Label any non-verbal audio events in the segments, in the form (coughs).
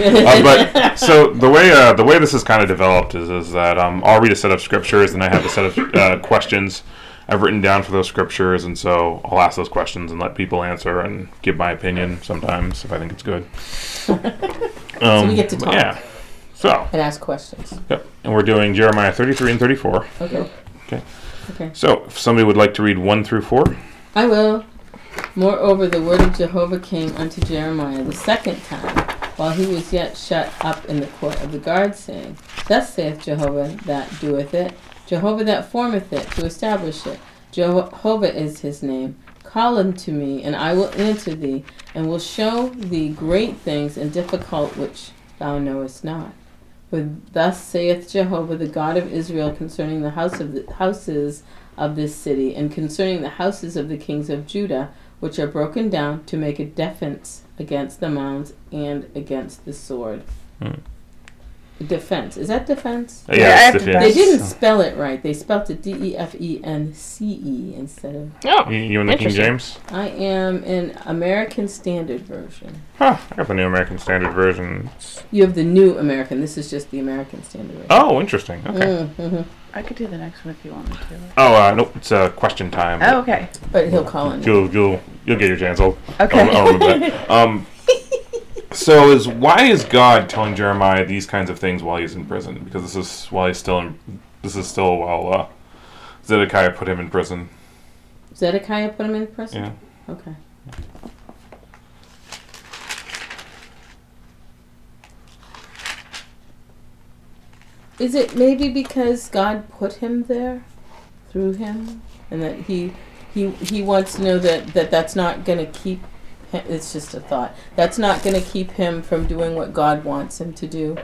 Uh, but (laughs) so the way uh, the way this is kind of developed is is that um, I'll read a set of scriptures and I have a set of uh, questions I've written down for those scriptures, and so I'll ask those questions and let people answer and give my opinion sometimes if I think it's good. (laughs) Um, we get to talk. Yeah. So, and ask questions. yep. and we're doing Jeremiah 33 and 34. Okay. Okay. Okay. So, if somebody would like to read 1 through 4. I will. Moreover, the word of Jehovah came unto Jeremiah the second time, while he was yet shut up in the court of the guard, saying, Thus saith Jehovah that doeth it, Jehovah that formeth it, to establish it. Jehovah is his name. Call unto me, and I will answer thee, and will show thee great things and difficult which thou knowest not. For thus saith Jehovah, the God of Israel, concerning the house of the houses of this city, and concerning the houses of the kings of Judah, which are broken down to make a defense against the mounds and against the sword. Hmm. Defense. Is that defense? Uh, Yeah, yeah, defense. defense. They didn't spell it right. They spelled it D E F E N C E instead of. Oh, You, you in the King James? I am in American Standard Version. Huh, I have the New American Standard Version. You have the New American. This is just the American Standard Version. Oh, interesting. Okay. Mm-hmm. I could do the next one if you want me to. Oh, uh, nope, it's uh, question time. Oh, okay. But he'll call in. You'll, you'll, you'll get your chance. Okay. I'll, I'll remember that. (laughs) Um, so is why is God telling Jeremiah these kinds of things while he's in prison? Because this is while he's still in. This is still while uh, Zedekiah put him in prison. Zedekiah put him in prison? Yeah. Okay. Is it maybe because God put him there through him and that he he he wants to know that, that that's not going to keep hi- it's just a thought. That's not going to keep him from doing what God wants him to do.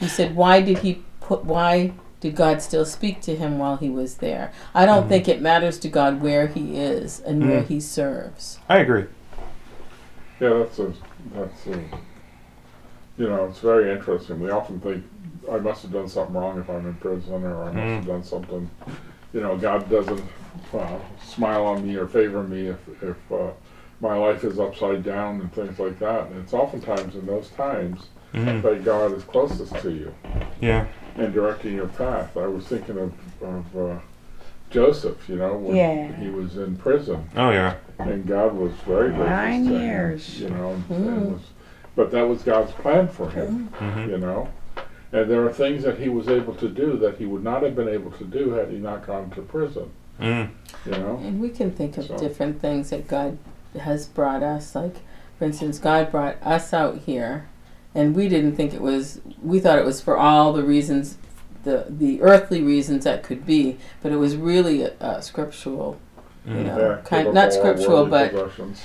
He said why did he put why did God still speak to him while he was there? I don't Mhm. think it matters to God where he is and where Mhm. he serves. I agree. Yeah, that's a, that's a, you know, it's very interesting. We often think, I must have done something wrong if I'm in prison, or I must Mm. have done something, you know, God doesn't, uh, smile on me or favor me if, if, uh, my life is upside down and things like that. And it's oftentimes in those times Mhm. that God is closest to you Yeah. and directing your path. I was thinking of, of, uh, Joseph, you know, when Yeah. he was in prison. Oh yeah. And God was very gracious Nine to him, years. you know. And, and was, but that was God's plan for him, hmm you know. And there are things that he was able to do that he would not have been able to do had he not gone to prison, Mm. you know. And we can think of So- different things that God has brought us. Like, for instance, God brought us out here, and we didn't think it was. We thought it was for all the reasons, the the earthly reasons that could be, but it was really a, a scriptural, you Mm. know, Yeah, kind give not scriptural, but possessions.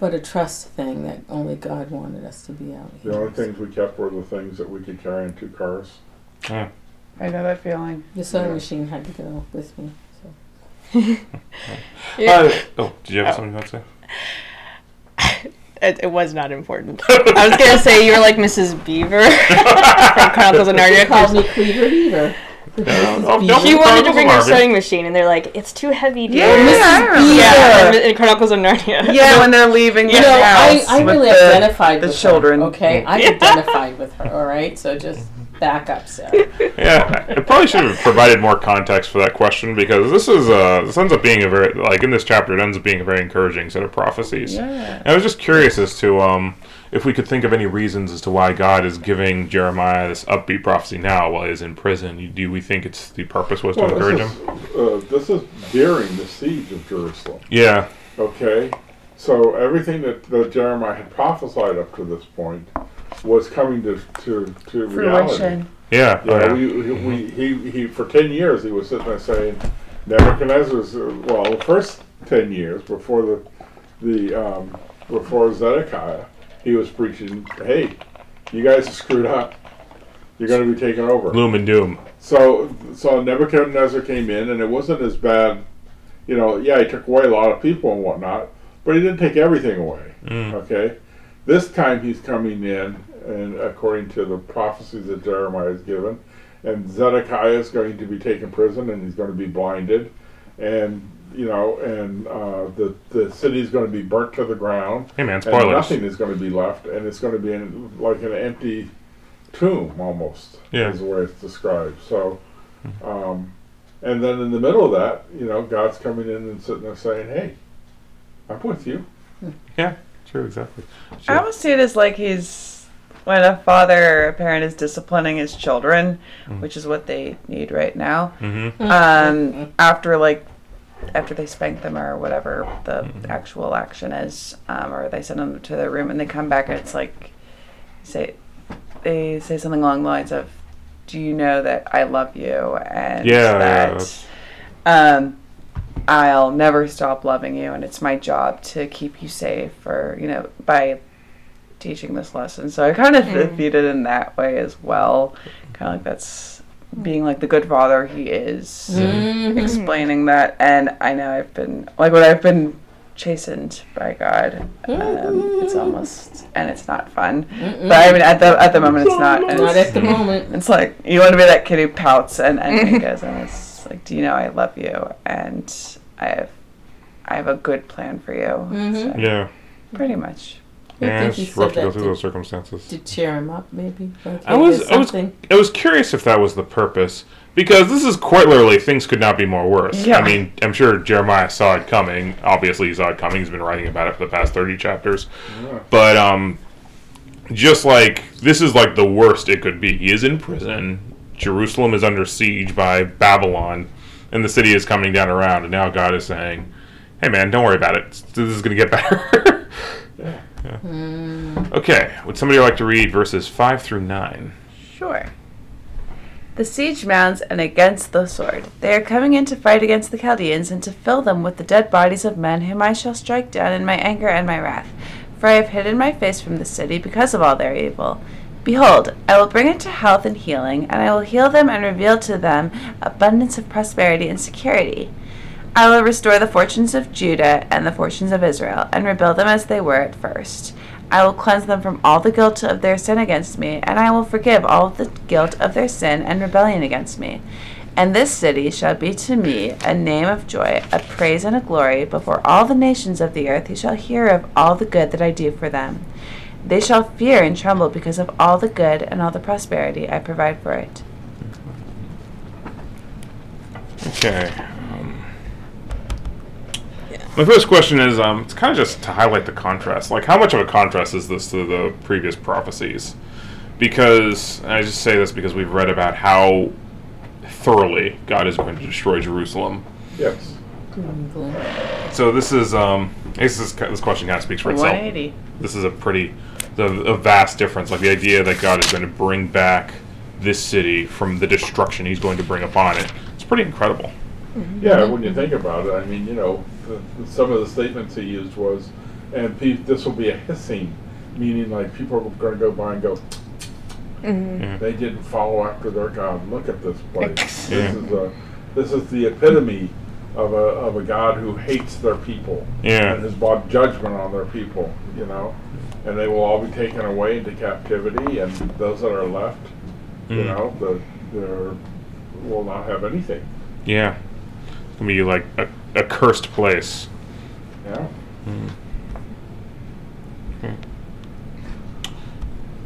But a trust thing that only God wanted us to be out here. The only things we kept were the things that we could carry in two cars. Yeah. I know that feeling. The sewing Yeah. machine had to go with me. So. (laughs) Uh, oh, did you have something you want to say? It, it was not important. I was gonna say you were like Mrs. Beaver (laughs) from Chronicles of They called me Cleaver Beaver. Oh, no. She wanted to bring her Marvin. sewing machine, and they're like, "It's too heavy, dear." Yeah, I remember. Yeah, in- in Chronicles of Narnia. Yeah, when they're leaving the You know, I, house I with really the, identified the with children. Her, okay, I identified with her. All right, so just back up, Sarah. (laughs) Yeah, I probably should have provided more context for that question because this is uh, this ends up being a very like in this chapter it ends up being a very encouraging set of prophecies. Yeah. And I was just curious as to um, if we could think of any reasons as to why God is giving Jeremiah this upbeat prophecy now while he's in prison. Do we think it's the purpose was to encourage this him? uh, this is during the siege of Jerusalem. Yeah. Okay, so everything that, that Jeremiah had prophesied up to this point was coming to to, to reality. Fruition. Yeah. You oh, yeah. we, we, he, he, for 10 years, he was sitting there saying, Nebuchadnezzar's, uh, well, the first 10 years before the, the, um, before Zedekiah, he was preaching, hey, you guys are screwed up. You're going to be taken over. Gloom and doom. So, so Nebuchadnezzar came in, and it wasn't as bad. You know, yeah, he took away a lot of people and whatnot, but he didn't take everything away. Mm. Okay, this time he's coming in, and according to the prophecies that Jeremiah has given, and Zedekiah is going to be taken prison, and he's going to be blinded, and you know, and uh, the the city's going to be burnt to the ground, Hey man, and spoilers. nothing is going to be left, and it's going to be in, like an empty tomb almost. Yeah. is the way it's described. So, um, and then in the middle of that, you know, God's coming in and sitting there saying, "Hey, I'm with you." Yeah, true, exactly. I Sure. almost see it as like he's when a father or a parent is disciplining his children, Mm. which is what they need right now. Mm-hmm. Um, after like after they spank them or whatever the Mm-hmm. actual action is, um, or they send them to their room and they come back and it's like say they say something along the lines of, "Do you know that I love you?" and Yeah, yeah, that that's- um, I'll never stop loving you, and it's my job to keep you safe, or you know, by teaching this lesson. So I kind of viewed it in that way as well. Kind of like that's being like the good father he is, Mhm. explaining that. And I know I've been like when I've been chastened by God. Um, it's almost and it's not fun. Mm-mm. But I mean, at the at the moment, it's not. and Not it's- at the moment. it's like you want to be that kid who pouts and and goes and it's like, do you know I love you and I have I have a good plan for you. Mhm. So, Yeah. pretty much. I Yeah, think it's he rough said to go through to- those circumstances. To cheer him up, maybe. Like, I was, I was, I was curious if that was the purpose because this is quite literally things could not be more worse. Yeah. I mean, I'm sure Jeremiah saw it coming. Obviously, he saw it coming. He's been writing about it for the past 30 chapters. Yeah. But um, just like this is like the worst it could be. He is in prison. Jerusalem is under siege by Babylon, and the city is coming down around. And now God is saying, "Hey, man, don't worry about it. This is going to get better." (laughs) Yeah. Mm. okay. Would somebody like to read verses five through nine? Sure. The siege mounts and against the sword. They are coming in to fight against the Chaldeans and to fill them with the dead bodies of men whom I shall strike down in my anger and my wrath. For I have hidden my face from the city because of all their evil. Behold, I will bring it to health and healing, and I will heal them and reveal to them abundance of prosperity and security. I will restore the fortunes of Judah and the fortunes of Israel, and rebuild them as they were at first. I will cleanse them from all the guilt of their sin against me, and I will forgive all the guilt of their sin and rebellion against me. And this city shall be to me a name of joy, a praise and a glory before all the nations of the earth who shall hear of all the good that I do for them. They shall fear and tremble because of all the good and all the prosperity I provide for it. Okay. My first question is, um, it's kind of just to highlight the contrast. Like, how much of a contrast is this to the previous prophecies? Because and I just say this because we've read about how thoroughly God is going to destroy Jerusalem. Yes. So this is, um, I guess this, this question kind of speaks for itself. 180. This is a pretty, a, a vast difference. Like the idea that God is going to bring back this city from the destruction He's going to bring upon it. It's pretty incredible. Yeah, when you think about it, I mean, you know, the, the- some of the statements he used was, and pe- this will be a hissing, meaning like people are going to go by and go, Yeah. they didn't follow after their God. Look at this place. Yeah. This is a, this is the epitome of a of a God who hates their people Yeah. and has brought judgment on their people. You know, and they will all be taken away into captivity, and those that are left, you Mm. know, the they're will not have anything. Yeah. It's gonna be like a, a cursed place. Yeah.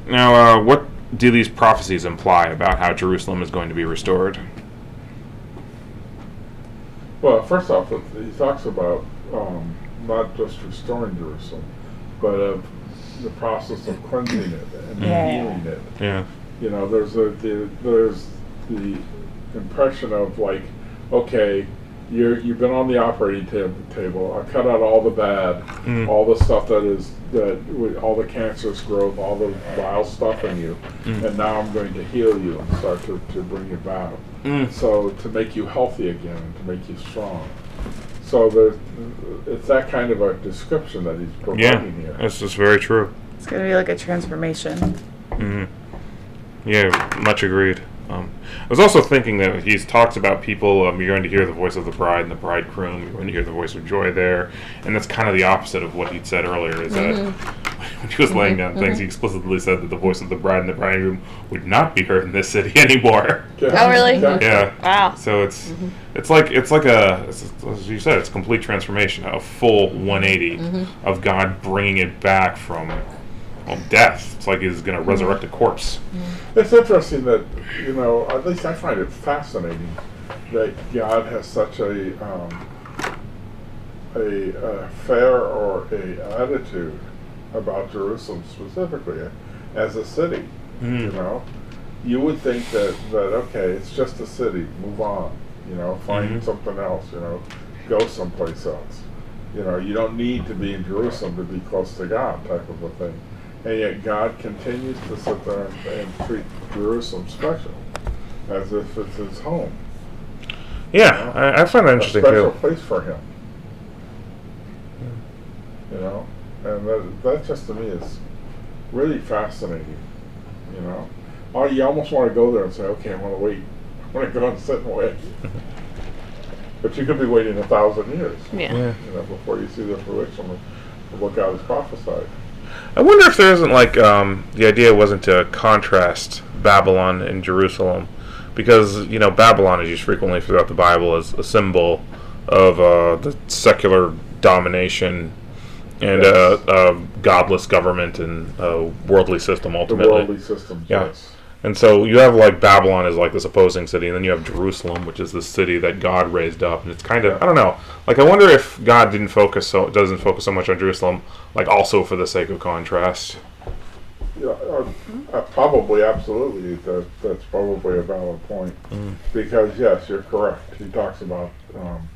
Now, uh, what do these prophecies imply about how Jerusalem is going to be restored? Well, first off, he talks about um, not just restoring Jerusalem, but of the process of cleansing it and Yeah. healing it. Yeah. You know, there's a the, there's the impression of like, okay, you're you've been on the operating tab- table. I cut out all the bad, Mm. all the stuff that is that with all the cancerous growth, all the vile stuff in you, Mm. and now I'm going to heal you and start to, to bring you back. Mm. So to make you healthy again and to make you strong. So there's, it's that kind of a description that he's Yeah. providing here. This is very true. It's going to be like a transformation. hmm Yeah, much agreed. Um, I was also thinking that he talks about people. Um, you're going to hear the voice of the bride and the bridegroom. You're going to hear the voice of joy there, and that's kind of the opposite of what he'd said earlier. Is that (laughs) when he was laying down things, he explicitly said that the voice of the bride and the bridegroom would not be heard in this city (laughs) anymore. Oh, really? Yeah. Wow. So it's it's like it's like a as you said, it's a complete transformation, a full 180 of God bringing it back from well, death. It's like He's going to resurrect a corpse. It's interesting that, you know, at least I find it fascinating that God has such a, um, a, a fair or a attitude about Jerusalem specifically as a city. You know, you would think that, that okay, it's just a city, move on. You know, find Mhm. something else. You know, go someplace else. You know, you don't need to be in Jerusalem to be close to God, type of a thing. And yet God continues to sit there and, and treat Jerusalem special, as if it's his home, Yeah, I, I find that interesting a interesting special too. place for him. You know, and that, that just to me is really fascinating. You know, oh, you almost want to go there and say, okay, I want to wait. I want to go and sit and wait. (laughs) but you could be waiting a thousand years. Yeah. Yeah. You know, before you see the fruition of, of what God has prophesied. I wonder if there isn't like um, the idea wasn't to contrast Babylon and Jerusalem, because you know Babylon is used frequently throughout the Bible as a symbol of uh, the secular domination and uh, Yes. uh, godless government and uh, worldly system ultimately. The worldly systems. Yeah. Yes. And so you have like Babylon is like this opposing city, and then you have Jerusalem, which is the city that God raised up, and it's kind of I don't know. Like I wonder if God didn't focus so doesn't focus so much on Jerusalem, like also for the sake of contrast. Yeah, uh, uh, probably, absolutely. That that's probably a valid point. Mm. Because yes, you're correct. He talks about um,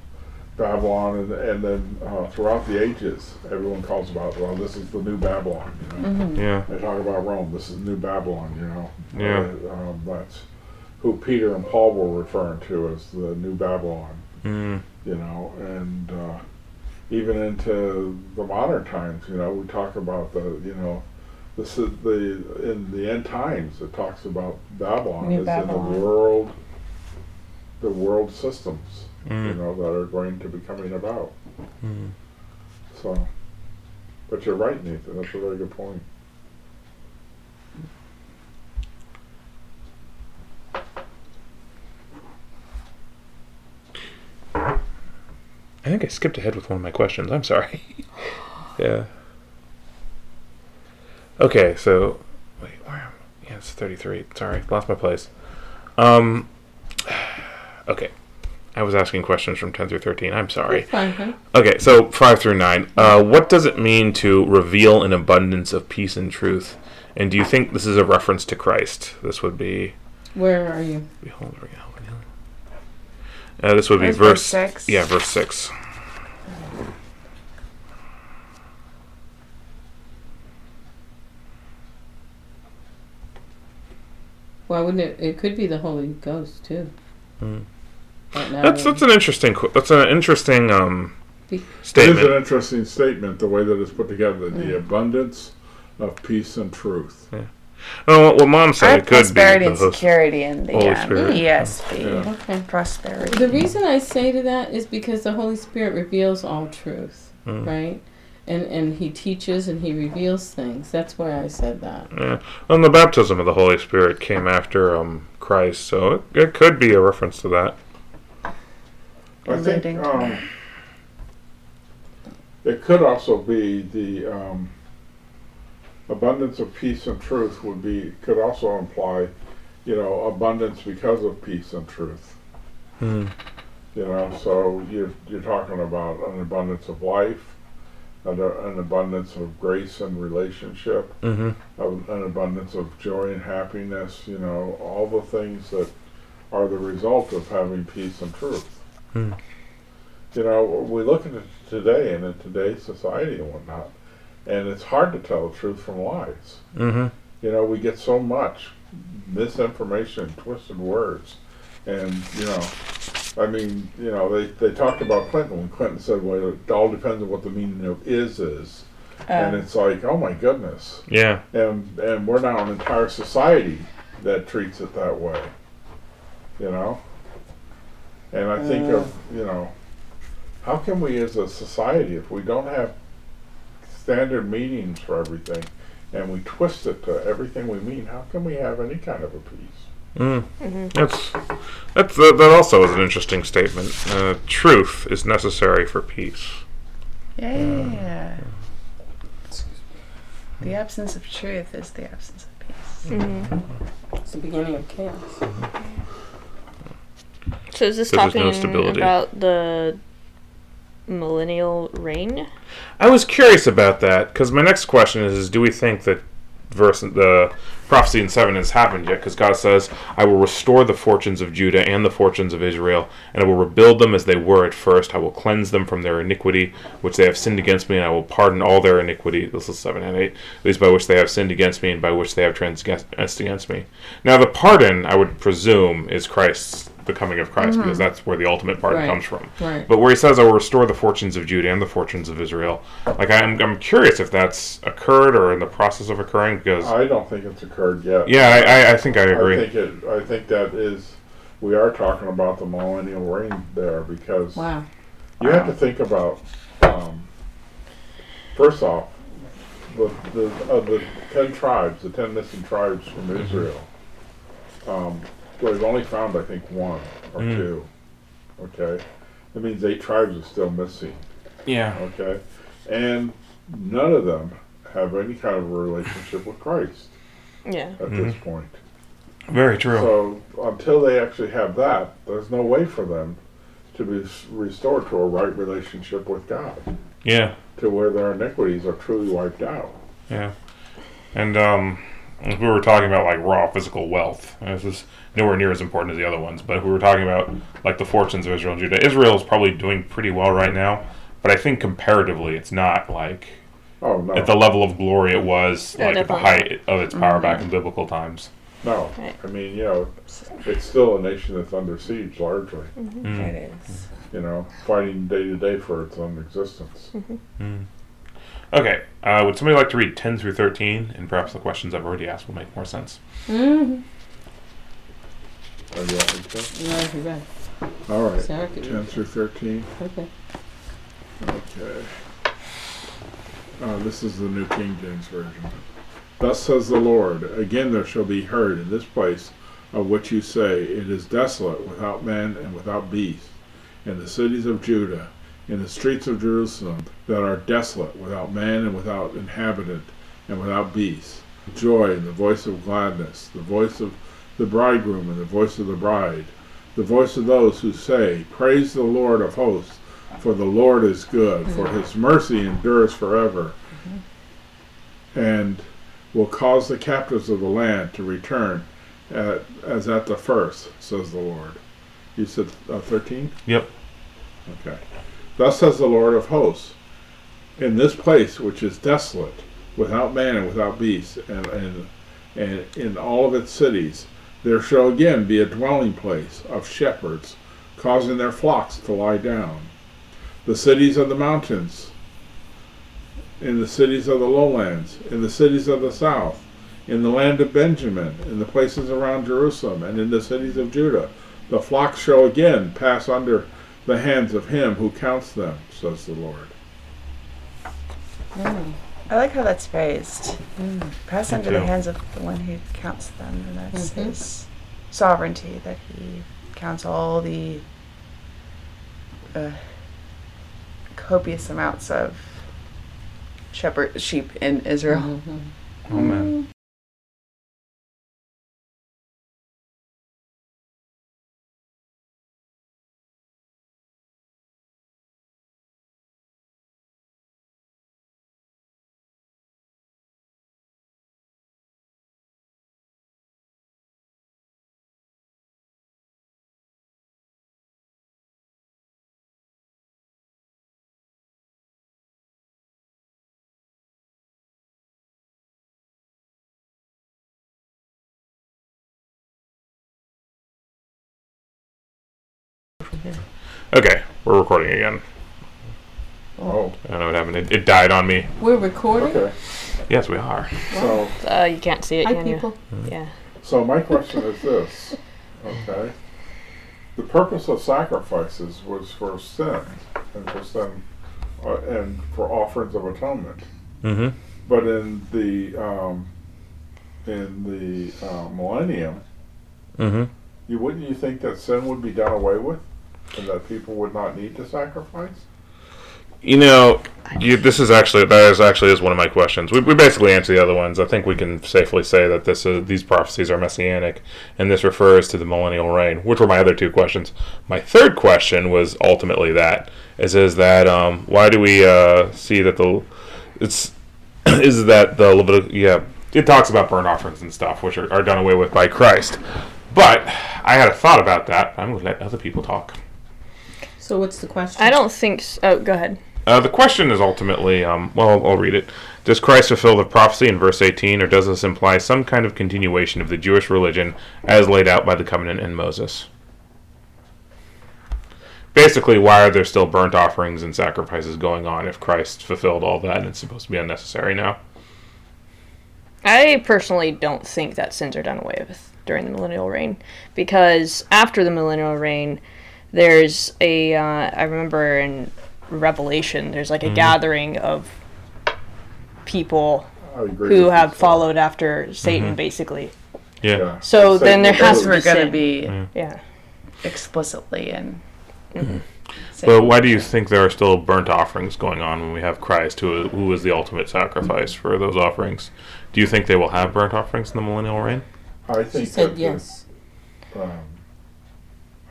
Babylon, and, and then uh, throughout the ages, everyone calls about well, this is the new Babylon. You know? Yeah. They talk about Rome. This is new Babylon. You know. Yeah. Uh, um, that's who Peter and Paul were referring to as the new Babylon. Mm. You know, and uh, even into the modern times, you know, we talk about the you know. This is the in the end times. It talks about Babylon New as Babylon. in the world, the world systems, you Mm. know, that are going to be coming about. Mm. So, but you're right, Nathan. That's a very good point. I think I skipped ahead with one of my questions. I'm sorry. (laughs) yeah. Okay, so wait, where am I? Yeah, it's 33. Sorry, lost my place. Um. (sighs) Okay, I was asking questions from 10 through 13. I'm sorry. Fine, huh? Okay, so 5 through 9. Uh, what does it mean to reveal an abundance of peace and truth? And do you think this is a reference to Christ? This would be. Where are you? Behold, gonna you. Uh, this would be verse, verse six? Yeah, verse six. Why wouldn't it? It could be the Holy Ghost too. Mm. Right now, That's that's an interesting. That's an interesting um Be- It is an statement. interesting statement, the way that it's put together. The Mm. abundance of peace and truth. Oh, what, what mom said it could be prosperity the and security in the Holy Spirit. ESV. Yeah. okay. Prosperity. The reason I say to that is because the Holy Spirit reveals all truth, Mm. right? And and He teaches and He reveals things. That's why I said that. Yeah. And the baptism of the Holy Spirit came after um Christ, so it, it could be a reference to that. I think um, it could also be the um, abundance of peace and truth would be could also imply, you know, abundance because of peace and truth. Mm. You know, so you're you're talking about an abundance of life, an, an abundance of grace and relationship, Mm-hmm. an abundance of joy and happiness. You know, all the things that are the result of having peace and truth. Hmm. You know, we look at it today and in today's society and whatnot, and it's hard to tell the truth from lies. Mm-hmm. You know, we get so much misinformation, twisted words, and you know, I mean, you know, they they talked about Clinton when Clinton said, "Well, it all depends on what the meaning of is is," and Um, it's like, oh my goodness, Yeah. and and we're now an entire society that treats it that way. You know? And I think of, you know, how can we as a society, if we don't have standard meanings for everything and we twist it to everything we mean, how can we have any kind of a peace? Mm. That's that's that, that also is an interesting statement. Uh, truth is necessary for peace. Yeah. The absence of truth is the absence of peace. hmm It's the beginning of chaos. So is this there's no talking stability. about the millennial reign? I was curious about that because my next question is, is: Do we think that verse the prophecy in seven has happened yet? Because God says, "I will restore the fortunes of Judah and the fortunes of Israel, and I will rebuild them as they were at first. I will cleanse them from their iniquity, which they have sinned against me, and I will pardon all their iniquity." This is seven and eight. These by which they have sinned against me, and by which they have transgressed against me. Now, the pardon, I would presume, is Christ's the coming of Christ, because that's where the ultimate pardon Right. comes from. Right. But where he says, "I will restore the fortunes of Judah and the fortunes of Israel," like I'm, I'm curious if that's occurred or in the process of occurring. Because I don't think it's occurred yet. yeah, I, I, I think I I agree. think it, I think that is, we are talking about the millennial reign there because Wow. you have to think about, um, first off, the, the, of the ten tribes, the ten missing tribes from Mm-hmm. Israel, um, well, they've only found, I think, one or Mm. two, okay? That means eight tribes are still missing, yeah, okay? And none of them have any kind of a relationship with Christ Yeah. at Mm-hmm. this point. very true. So until they actually have that, there's no way for them to be restored to a right relationship with God, yeah, to where their iniquities are truly wiped out. yeah. And um, if we were talking about like raw physical wealth, and this is nowhere near as important as the other ones. But if we were talking about like the fortunes of Israel and Judah, Israel is probably doing pretty well right now. But I think comparatively, it's not like Oh no, at the level of glory it was Yeah, like at the definitely. height of its power back in mm-hmm. biblical times. no. Right. I mean, you know, it's still a nation that's under siege largely. Mm-hmm. Mm. It is. You know, fighting day to day for its own existence. Mm-hmm. Mm. Okay, uh, would somebody like to read 10 through 13? And perhaps the questions I've already asked will make more sense. Mm-hmm. Are you ready, Tim? No, you're right. All right, Sarah could ten read. through thirteen. Okay. Okay. Uh, this is the New King James Version. Thus says the Lord, again there shall be heard in this place of which you say, It is desolate without man and without beast, in the cities of Judah, in the streets of Jerusalem, that are desolate without man and without inhabitant and without beast. Joy and the voice of gladness, the voice of the bridegroom and the voice of the bride, the voice of those who say, Praise the Lord of hosts. For the Lord is good, for his mercy endures forever, and will cause the captives of the land to return at, as at the first, says the Lord. You said uh, 13? Yep. Okay. Thus says the Lord of hosts, in this place which is desolate, without man and without beast, and, and, and in all of its cities, there shall again be a dwelling place of shepherds, causing their flocks to lie down. The cities of the mountains, in the cities of the lowlands, in the cities of the south, in the land of Benjamin, in the places around Jerusalem, and in the cities of Judah, the flocks shall again pass under the hands of him who counts them, says the Lord. Oh. I like how that's phrased. Pass Me under the hands of the one who counts them, and that's Mhm. his sovereignty that he counts all the uh, copious amounts of shepherd sheep in Israel. Mhm. Oh, man. Okay, we're recording again. Oh, I don't know what happened. It, it died on me. We're recording. okay. Yes, we are. So, Uh, you can't see it, Hi, can people. you? Yeah. so my question is this, okay? the purpose of sacrifices was for sin and for sin uh, and for offerings of atonement. Mm-hmm. But in the um, in the uh, millennium, Mm-hmm. you wouldn't you think that sin would be done away with, and that people would not need to sacrifice? You know, you, this is actually that is actually is one of my questions. We, we basically answered the other ones. I think we can safely say that this is, these prophecies are messianic, and this refers to the millennial reign, which were my other two questions. My third question was ultimately that is is that um, why do we uh, see that the it's (coughs) is that the Levitic yeah it talks about burnt offerings and stuff which are, are done away with by Christ, but I had a thought about that. I'm to let other people talk. So what's the question? I don't think. So. Oh, go ahead. Uh, the question is ultimately, um, well, I'll, I'll read it. Does Christ fulfill the prophecy in verse 18, or does this imply some kind of continuation of the Jewish religion as laid out by the covenant in Moses? Basically, why are there still burnt offerings and sacrifices going on if Christ fulfilled all that and it's supposed to be unnecessary now? I personally don't think that sins are done away with during the millennial reign because after the millennial reign, there's a. Uh, I remember in Revelation, there's like a gathering of people who have you. followed after Satan, basically. Yeah. Yeah. So Satan then there has to be going to be. Yeah. explicitly in. But why do you think there are still burnt offerings going on when we have Christ, who, who is the ultimate sacrifice for those offerings? Do you think they will have burnt offerings in the millennial reign? I She think said that yes. The, um,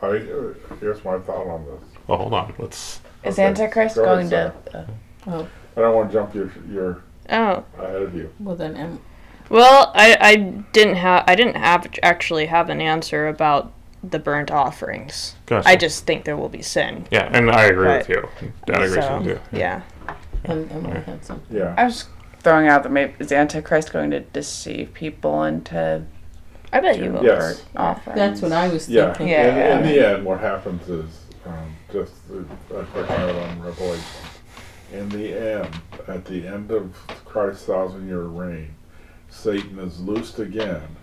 I uh, here's my thought on this. Well, hold on. Let's. Is Okay, Antichrist go going ahead, to? Uh, I don't want to jump your your Oh. ahead of you. Well then, um, Well, I, I didn't have I didn't have actually have an answer about the burnt offerings. Gotcha. I just think there will be sin. Yeah, and I agree Right. with you. Dad agrees So, with you. yeah. and Emily had. Yeah. I was throwing out that maybe is Antichrist going to deceive people into I bet you will. Yes. burnt offerings? That's what I was Yeah. thinking. Yeah. In, in the end, what happens is um, just a a quick note on Revelation. In the end, at the end of Christ's thousand-year reign, Satan is loosed again,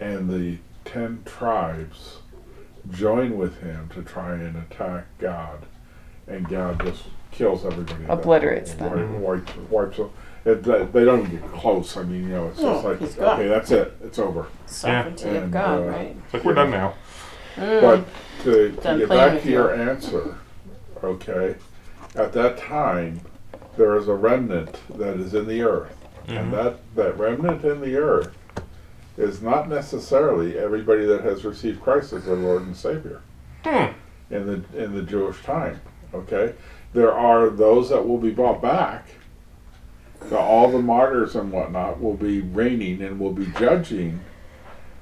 and the ten tribes join with him to try and attack God, and God just kills everybody. Obliterates Wipe- them. Wipes, wipes them. It, they they don't get close. I mean, you know, it's just like, he's gone. okay, that's it. It's over. Sovereignty of God, uh, right? It's like we're done now. But to, to get back with to your answer, okay, at that time, there is a remnant that is in the earth. And that, that remnant in the earth is not necessarily everybody that has received Christ as their Lord and Savior Hmm. in the, in the Jewish time, okay? There are those that will be brought back. The- all the martyrs and whatnot will be reigning and will be judging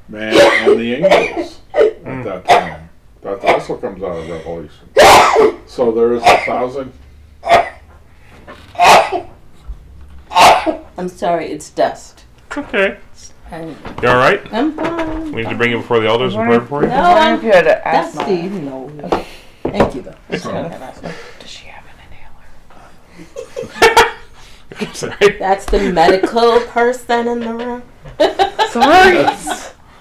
man and the angels at mm. that time. That also comes out of Revelation. So there is a thousand. I'm sorry, it's dust. It's okay. And You all right? I'm fine. We need to bring you before the elders and pray wondering- before you. No, I was wondering I'm if you had dusty. No. Thank you, though. It's all right. Does she have an inhaler? (laughs) Sorry. That's the medical person in the room. (laughs) Sorry.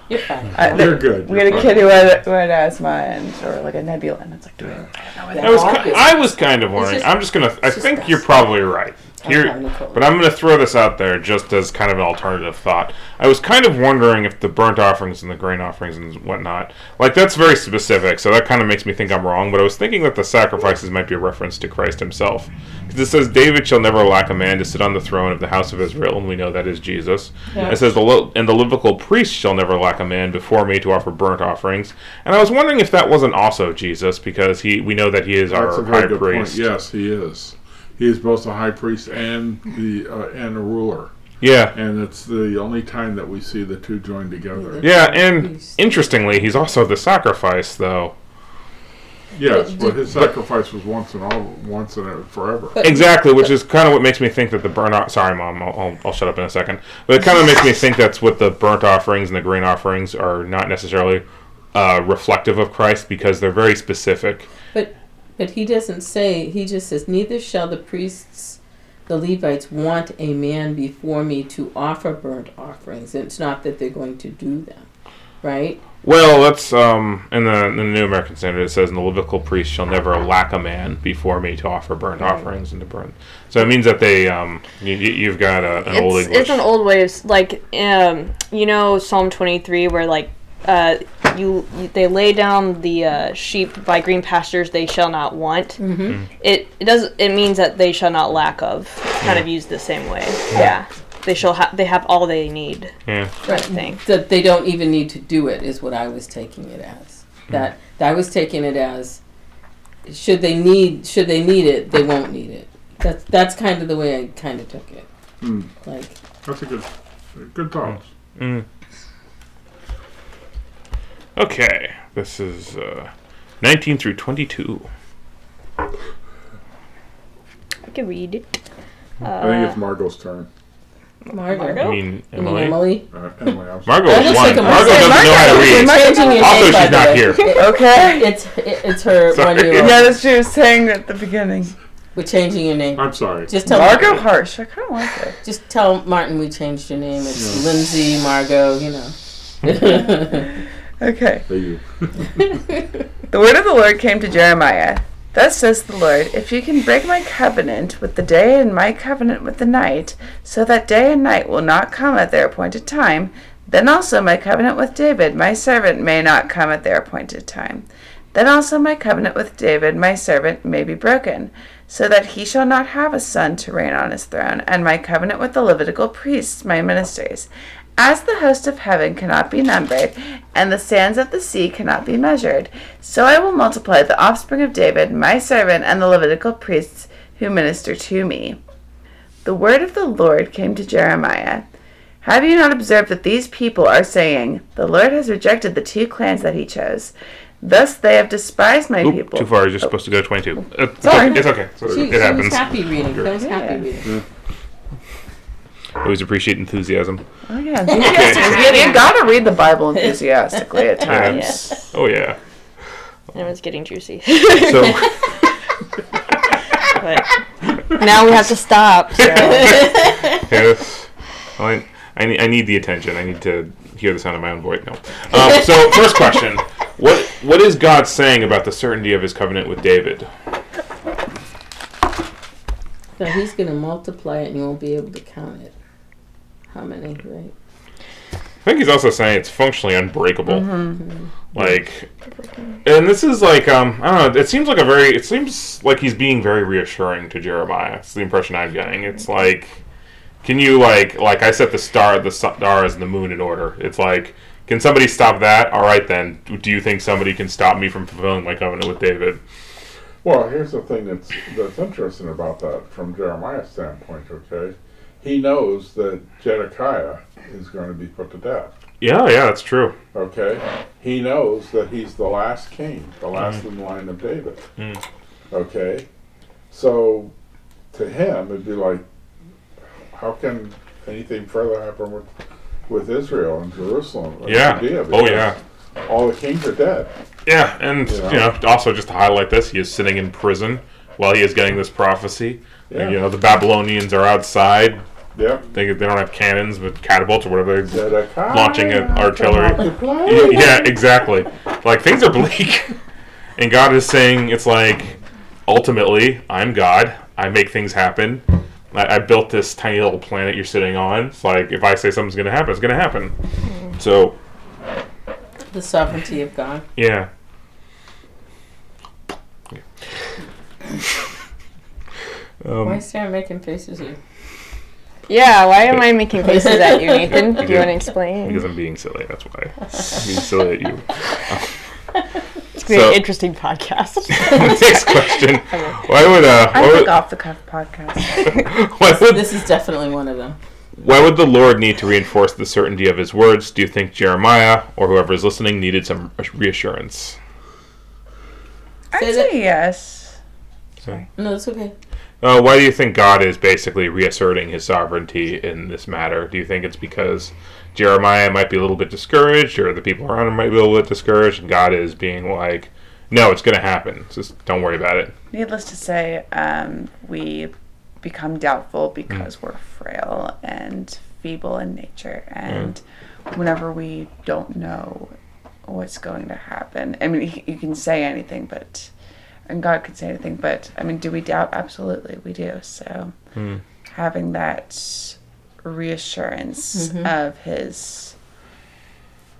You're fine. Uh, You're good. We had a kid who had, who had asthma and or like a nebula, and it's like, do I, I know what that I was, Hawk ki- I was kind of wondering. just- I'm just gonna. I think dust. you're probably right. I'm Here, having a cold. but I'm gonna throw this out there just as kind of an alternative thought. I was kind of wondering if the burnt offerings and the grain offerings and whatnot, like that's very specific. So that kind of makes me think I'm wrong. But I was thinking that the sacrifices might be a reference to Christ Himself, because it says David shall never lack a man to sit on the throne of the house of Israel, and we know that is Jesus. Yeah. It says the Lo- and the Levitical priest shall never lack a man before me to offer burnt offerings. And I was wondering if that wasn't also Jesus, because he we know that he is That's a our very high good priest. point. Yes, he is. He is both the high priest and the uh, and a ruler, Yeah. and it's the only time that we see the two joined together. Yeah, and Priest. interestingly, he's also the sacrifice, though. Yes, But but did- his sacrifice was once and all, once and forever. But- Exactly, which is kind of what makes me think that the burnt. O- Sorry, mom, I'll, I'll, I'll shut up in a second. But it kind of makes me think that's what the burnt offerings and the grain offerings are not necessarily uh, reflective of Christ because they're very specific. But but he doesn't say. He just says, "Neither shall the priests, the Levites, want a man before me to offer burnt offerings." And It's not that they're going to do them. right? Well, that's um in the in the New American Standard. It says, "And the Levitical priest shall never lack a man before me to offer burnt Right. offerings and to burn." So it means that they um you, you- you've got a, an old it's, English. it's an old way of like um you know Psalm 23 where like uh you, you they lay down the uh, sheep by green pastures they shall not want. Mm-hmm. It it does it means that they shall not lack of. Kind of used the same way. Yeah. They shall have they have all they need. yeah. Right. thing. That they don't even need to do it is what I was taking it as. That I was taking it as should they need should they need it, they won't need it. That's that's kind of the way I kind of took it. Hmm. Like That's a good, good thoughts. Okay, this is uh, 19 through 22. I can read it. I think Uh, it's Margot's turn. Margot. Margot? I mean, Emily. Emily? Uh, Emily, I'm sorry. Margot That is looks one. like a Margot doesn't know how to read. changing Also, she's not way. here. (laughs) (laughs) Okay. It's it- it's her Sorry. one year old. Yeah, that's what she was saying at the beginning. We're changing your name. I'm sorry. Just tell Margot Harsh. I kind of like it. Just tell Martin we changed your name. It's Yeah. Lindsay Margot. You know. (laughs) Okay. (laughs) The word of the Lord came to Jeremiah. Thus says the Lord, if you can break my covenant with the day and my covenant with the night, so that day and night will not come at their appointed time, then also my covenant with David, my servant, may not come at their appointed time. Then also my covenant with David, my servant, may be broken, so that he shall not have a son to reign on his throne, and my covenant with the Levitical priests, my ministers. As the host of heaven cannot be numbered, and the sands of the sea cannot be measured, so I will multiply the offspring of David, my servant, and the Levitical priests who minister to me. The word of the Lord came to Jeremiah. Have you not observed that these people are saying, The Lord has rejected the two clans that he chose? Thus they have despised my Oop, people. too far. You're supposed to go to 22. Uh, Sorry. It's okay. she, it she happens. was happy reading. That was happy Yeah. reading. Always appreciate enthusiasm. Oh, yeah. enthusiastic. you, you gotta read the Bible enthusiastically at (laughs) times. Yes. Oh, yeah. And it's getting juicy. (laughs) (laughs) So, but now we have to stop. So. yes. I, I, need, I need the attention. I need to hear the sound of my own voice. No. Um, so, first question. What What is God saying about the certainty of his covenant with David? That he's going to multiply it and you won't be able to count it. How many, right? I think he's also saying it's functionally unbreakable. Mm-hmm. Like, and this is like, um, I don't know. It seems like a very. It seems like he's being very reassuring to Jeremiah. It's the impression I'm getting. It's like, can you like, like I set the star, the stars, and the moon in order. It's like, can somebody stop that? All right, then. Do you think somebody can stop me from fulfilling my covenant with David? Well, here's the thing that's that's interesting about that from Jeremiah's standpoint. Okay, he knows that Zedekiah is going to be put to death. Yeah, yeah, that's true. Okay, he knows that he's the last king, the last in the line of David. Mm. Okay, so to him it'd be like, how can anything further happen with with Israel and Jerusalem? and Yeah. Judea? Oh, yeah. all the kings are dead. Yeah, and Yeah. you know, also just to highlight this, he is sitting in prison while he is getting this prophecy. Yeah. You know, the Babylonians are outside. Yep. They, they don't have cannons, but catapults or whatever. They, Zedekiah Launching at artillery. come out to play. (laughs) yeah, exactly. Like things are bleak, (laughs) and God is saying it's like ultimately I'm God. I make things happen. I, I built this tiny little planet you're sitting on. It's like if I say something's gonna happen, it's gonna happen. So The sovereignty of God. yeah. Why Um, Sarah making faces at you? Yeah, why am I making (laughs) faces at you, Nathan? Do you want to explain? because I'm being silly. That's why. I'm being silly at you. (laughs) It's gonna be So- an interesting podcast. (laughs) Next question. Why would uh? I Why think would, off the cuff podcast. why would This is definitely one of them. why would the Lord need to reinforce the certainty of His words? Do you think Jeremiah or whoever is listening needed some reassurance? I'd Say say yes. No, it's okay. Uh, why do you think God is basically reasserting His sovereignty in this matter? Do you think it's because Jeremiah might be a little bit discouraged, or the people around him might be a little bit discouraged, and God is being like, "No, it's going to happen. Just don't worry about it." Needless to say, um, we become doubtful because we're frail and feeble in nature, and whenever we don't know what's going to happen. I mean, you can say anything, but and God could say anything, but I mean, do we doubt? Absolutely, we do. So Hmm. having that reassurance Mhm. of his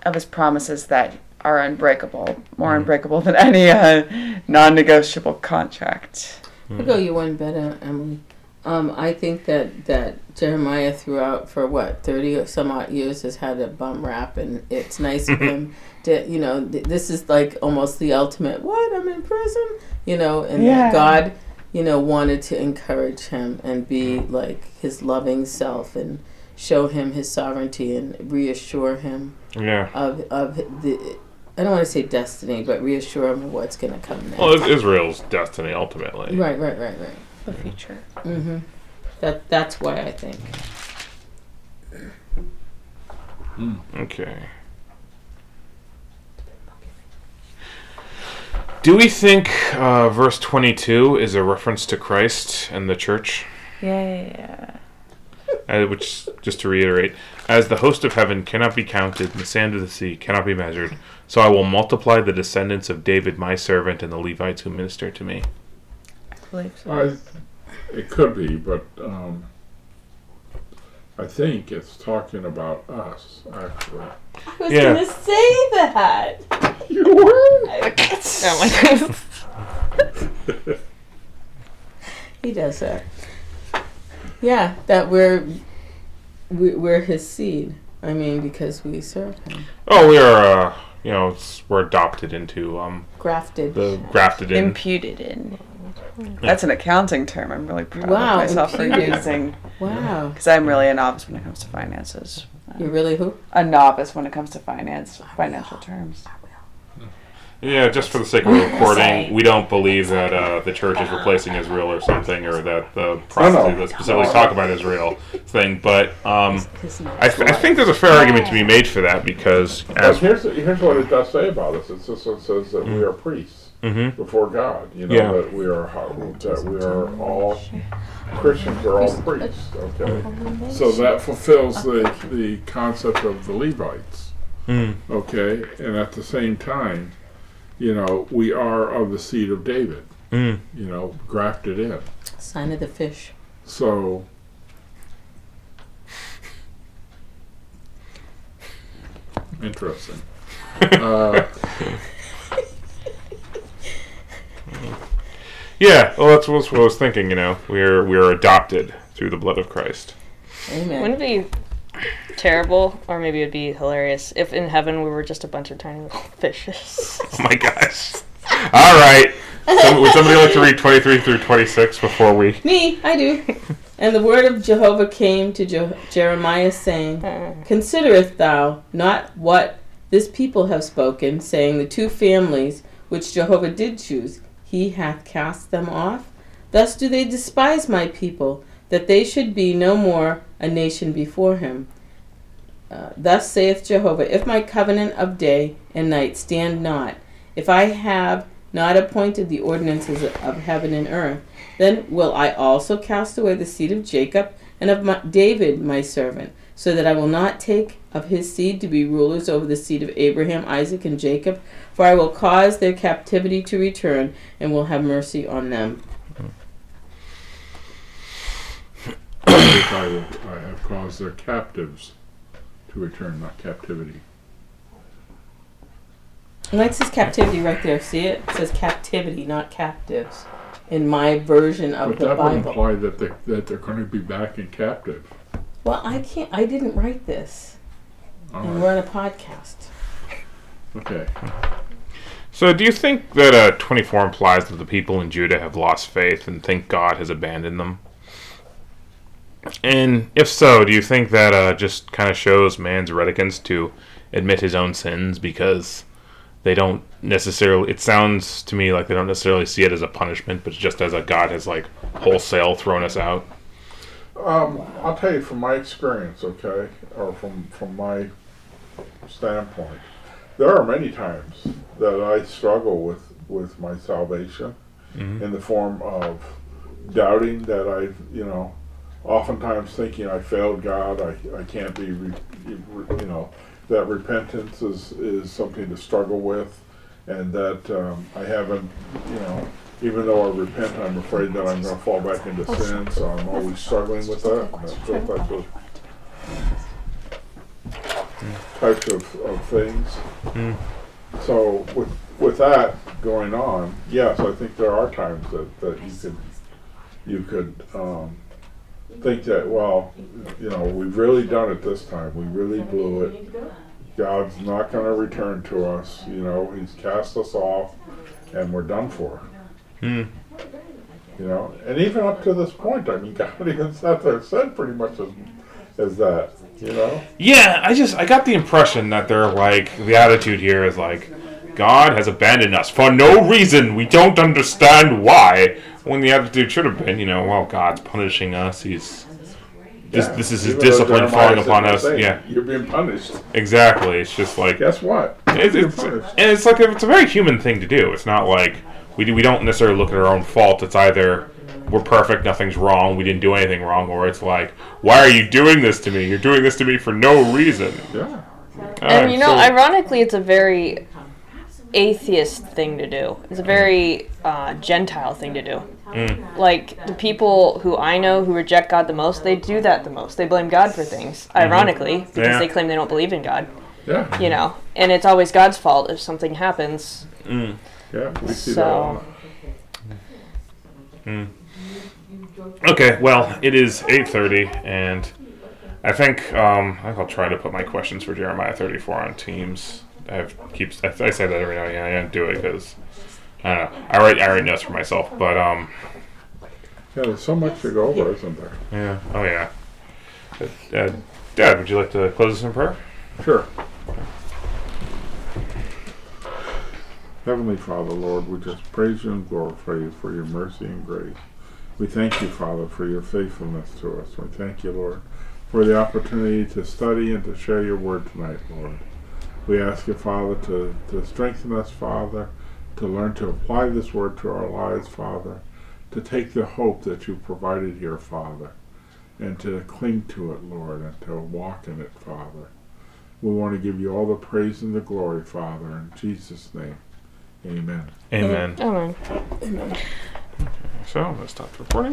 of his promises that are unbreakable, more unbreakable than any uh, non-negotiable contract. I'll go you one better, Emily. Um, I think that, that Jeremiah throughout for what thirty or some odd years has had a bum rap, and it's nice of (laughs) him to you know th- this is like almost the ultimate. What I'm in prison, you know, and Yeah. that God, you know, wanted to encourage him and be like his loving self and show him his sovereignty and reassure him Yeah. of of the. I don't want to say destiny, but reassure him of what's going to come next. Well, it's Israel's destiny ultimately. right, right, right, right. The future. Mm-hmm. That that's why I think. Okay. Do we think uh, verse 22 is a reference to Christ and the church? Yeah. Uh, which, just to reiterate, as the host of heaven cannot be counted, and the sand of the sea cannot be measured, so I will multiply the descendants of David my servant and the Levites who minister to me. I believe so. I, it could be, but um, I think it's talking about us, actually. I was Yeah. gonna say that. (laughs) You were? Oh my god. (laughs) (laughs) He does that. Yeah, that we're we, we're his seed. I mean, because we serve him, Oh, we are, uh, you know, it's, we're adopted into um, grafted. the grafted in. Imputed in. That's an accounting term. I'm really proud Wow, of myself for using wow, because I'm really a novice when it comes to finances. You're really who? A novice when it comes to finance, financial terms. Yeah, just for the sake of (laughs) recording, we don't believe that uh, the church is replacing Israel or something, or that the prophecy that specifically talk about Israel thing. But um, I, th- I think there's a fair argument to be made for that because But as here's, here's what it does say about us. It just it says that we are priests Mhm. before God. You know, Yeah. that we are that we are all Christians are all priests. Okay, so that fulfills the the concept of the Levites. Mm. Okay, and at the same time, you know, we are of the seed of David. Mm. You know, grafted in. sign of the fish. So. (laughs) Interesting. (laughs) Uh, yeah, well, that's what I was thinking. You know, we're we're adopted through the blood of Christ. Amen. Wouldn't it be terrible, or maybe it'd be hilarious, if in heaven we were just a bunch of tiny little (laughs) fishes? Oh my gosh! All right, so, would somebody like to read 23 through 26 before we? Me, I do. and the word of Jehovah came to Je- Jeremiah, saying, Uh, Considerest thou not what this people have spoken, saying, The two families which Jehovah did choose, he hath cast them off? Thus do they despise my people, that they should be no more a nation before him. Uh, thus saith Jehovah, If my covenant of day and night stand not, if I have not appointed the ordinances of heaven and earth, then will I also cast away the seed of Jacob and of my, David my servant, so that I will not take of his seed to be rulers over the seed of Abraham, Isaac, and Jacob, for I will cause their captivity to return and will have mercy on them. I, will, I have caused their captives to return, not captivity. And that says captivity right there. See it? It says captivity, not captives. In my version of But the that would imply that they that they're going to be back in captive. Well, I can't. I didn't write this, All and right. we're on a podcast. Okay. So, do you think that uh, 24 implies that the people in Judah have lost faith and think God has abandoned them? And if so, do you think that uh, just kind of shows man's reticence to admit his own sins because they don't necessarily? It sounds to me like they don't necessarily see it as a punishment, but just as a God has like wholesale thrown us out. Um, I'll tell you from my experience, okay, or from from my standpoint, there are many times that I struggle with with my salvation Mhm. in the form of doubting that I, you know, oftentimes thinking I failed God, I, I can't be, re, re- you know, that repentance is, is something to struggle with, and that um, I haven't, you know, even though I repent, I'm afraid that I'm going to fall back into sin, so I'm always struggling with that. and That's those types of types of, of things. Mm. So with with that going on, yes, I think there are times that, that you could you could um, think that well, you know, we've really done it this time. We really blew it. God's not going to return to us. You know, He's cast us off, and we're done for. Hmm. You know, and even up to this point, I mean, (laughs) God even and said pretty much as, as that. You know, Yeah, I just I got the impression that they're like the attitude here is like God has abandoned us for no reason. We don't understand why. When the attitude should have been, you know, well, God's punishing us. He's this Yeah. this is his Even discipline falling upon us. Yeah, you're being punished. exactly. It's just like Guess what? it's, it's, and it's like it's a very human thing to do. It's not like we do, we don't necessarily look at our own fault. It's either we're perfect, nothing's wrong, we didn't do anything wrong, or it's like, why are you doing this to me? You're doing this to me for no reason. Yeah. And you know, so- ironically, it's a very atheist thing to do. It's a very uh, Gentile thing to do. Mm. Like the people who I know who reject God the most, they do that the most. They blame God for things, ironically, because Mm-hmm. Yeah. they claim they don't believe in God. Yeah. You know, and it's always God's fault if something happens. Mm. Yeah. We see So- that. a lot. Okay, well, it is eight thirty, and I think um, I think I'll try to put my questions for Jeremiah thirty four on Teams. I have keeps I, I say that every now and again. I don't do it because I don't know. I write I write notes for myself, but um, Yeah. There's so much to go over, isn't there? yeah, oh yeah. Uh, uh, Dad, would you like to close us in prayer? Sure. Heavenly Father, Lord, we just praise you and glorify you for your mercy and grace. We thank you, Father, for your faithfulness to us. We thank you, Lord, for the opportunity to study and to share your word tonight, Lord. We ask you, Father, to, to strengthen us, Father, to learn to apply this word to our lives, Father, to take the hope that you provided here, Father, and to cling to it, Lord, and to walk in it, Father. We want to give you all the praise and the glory, Father, in Jesus' name. Amen. Amen. Oh man. So I'm gonna stop recording.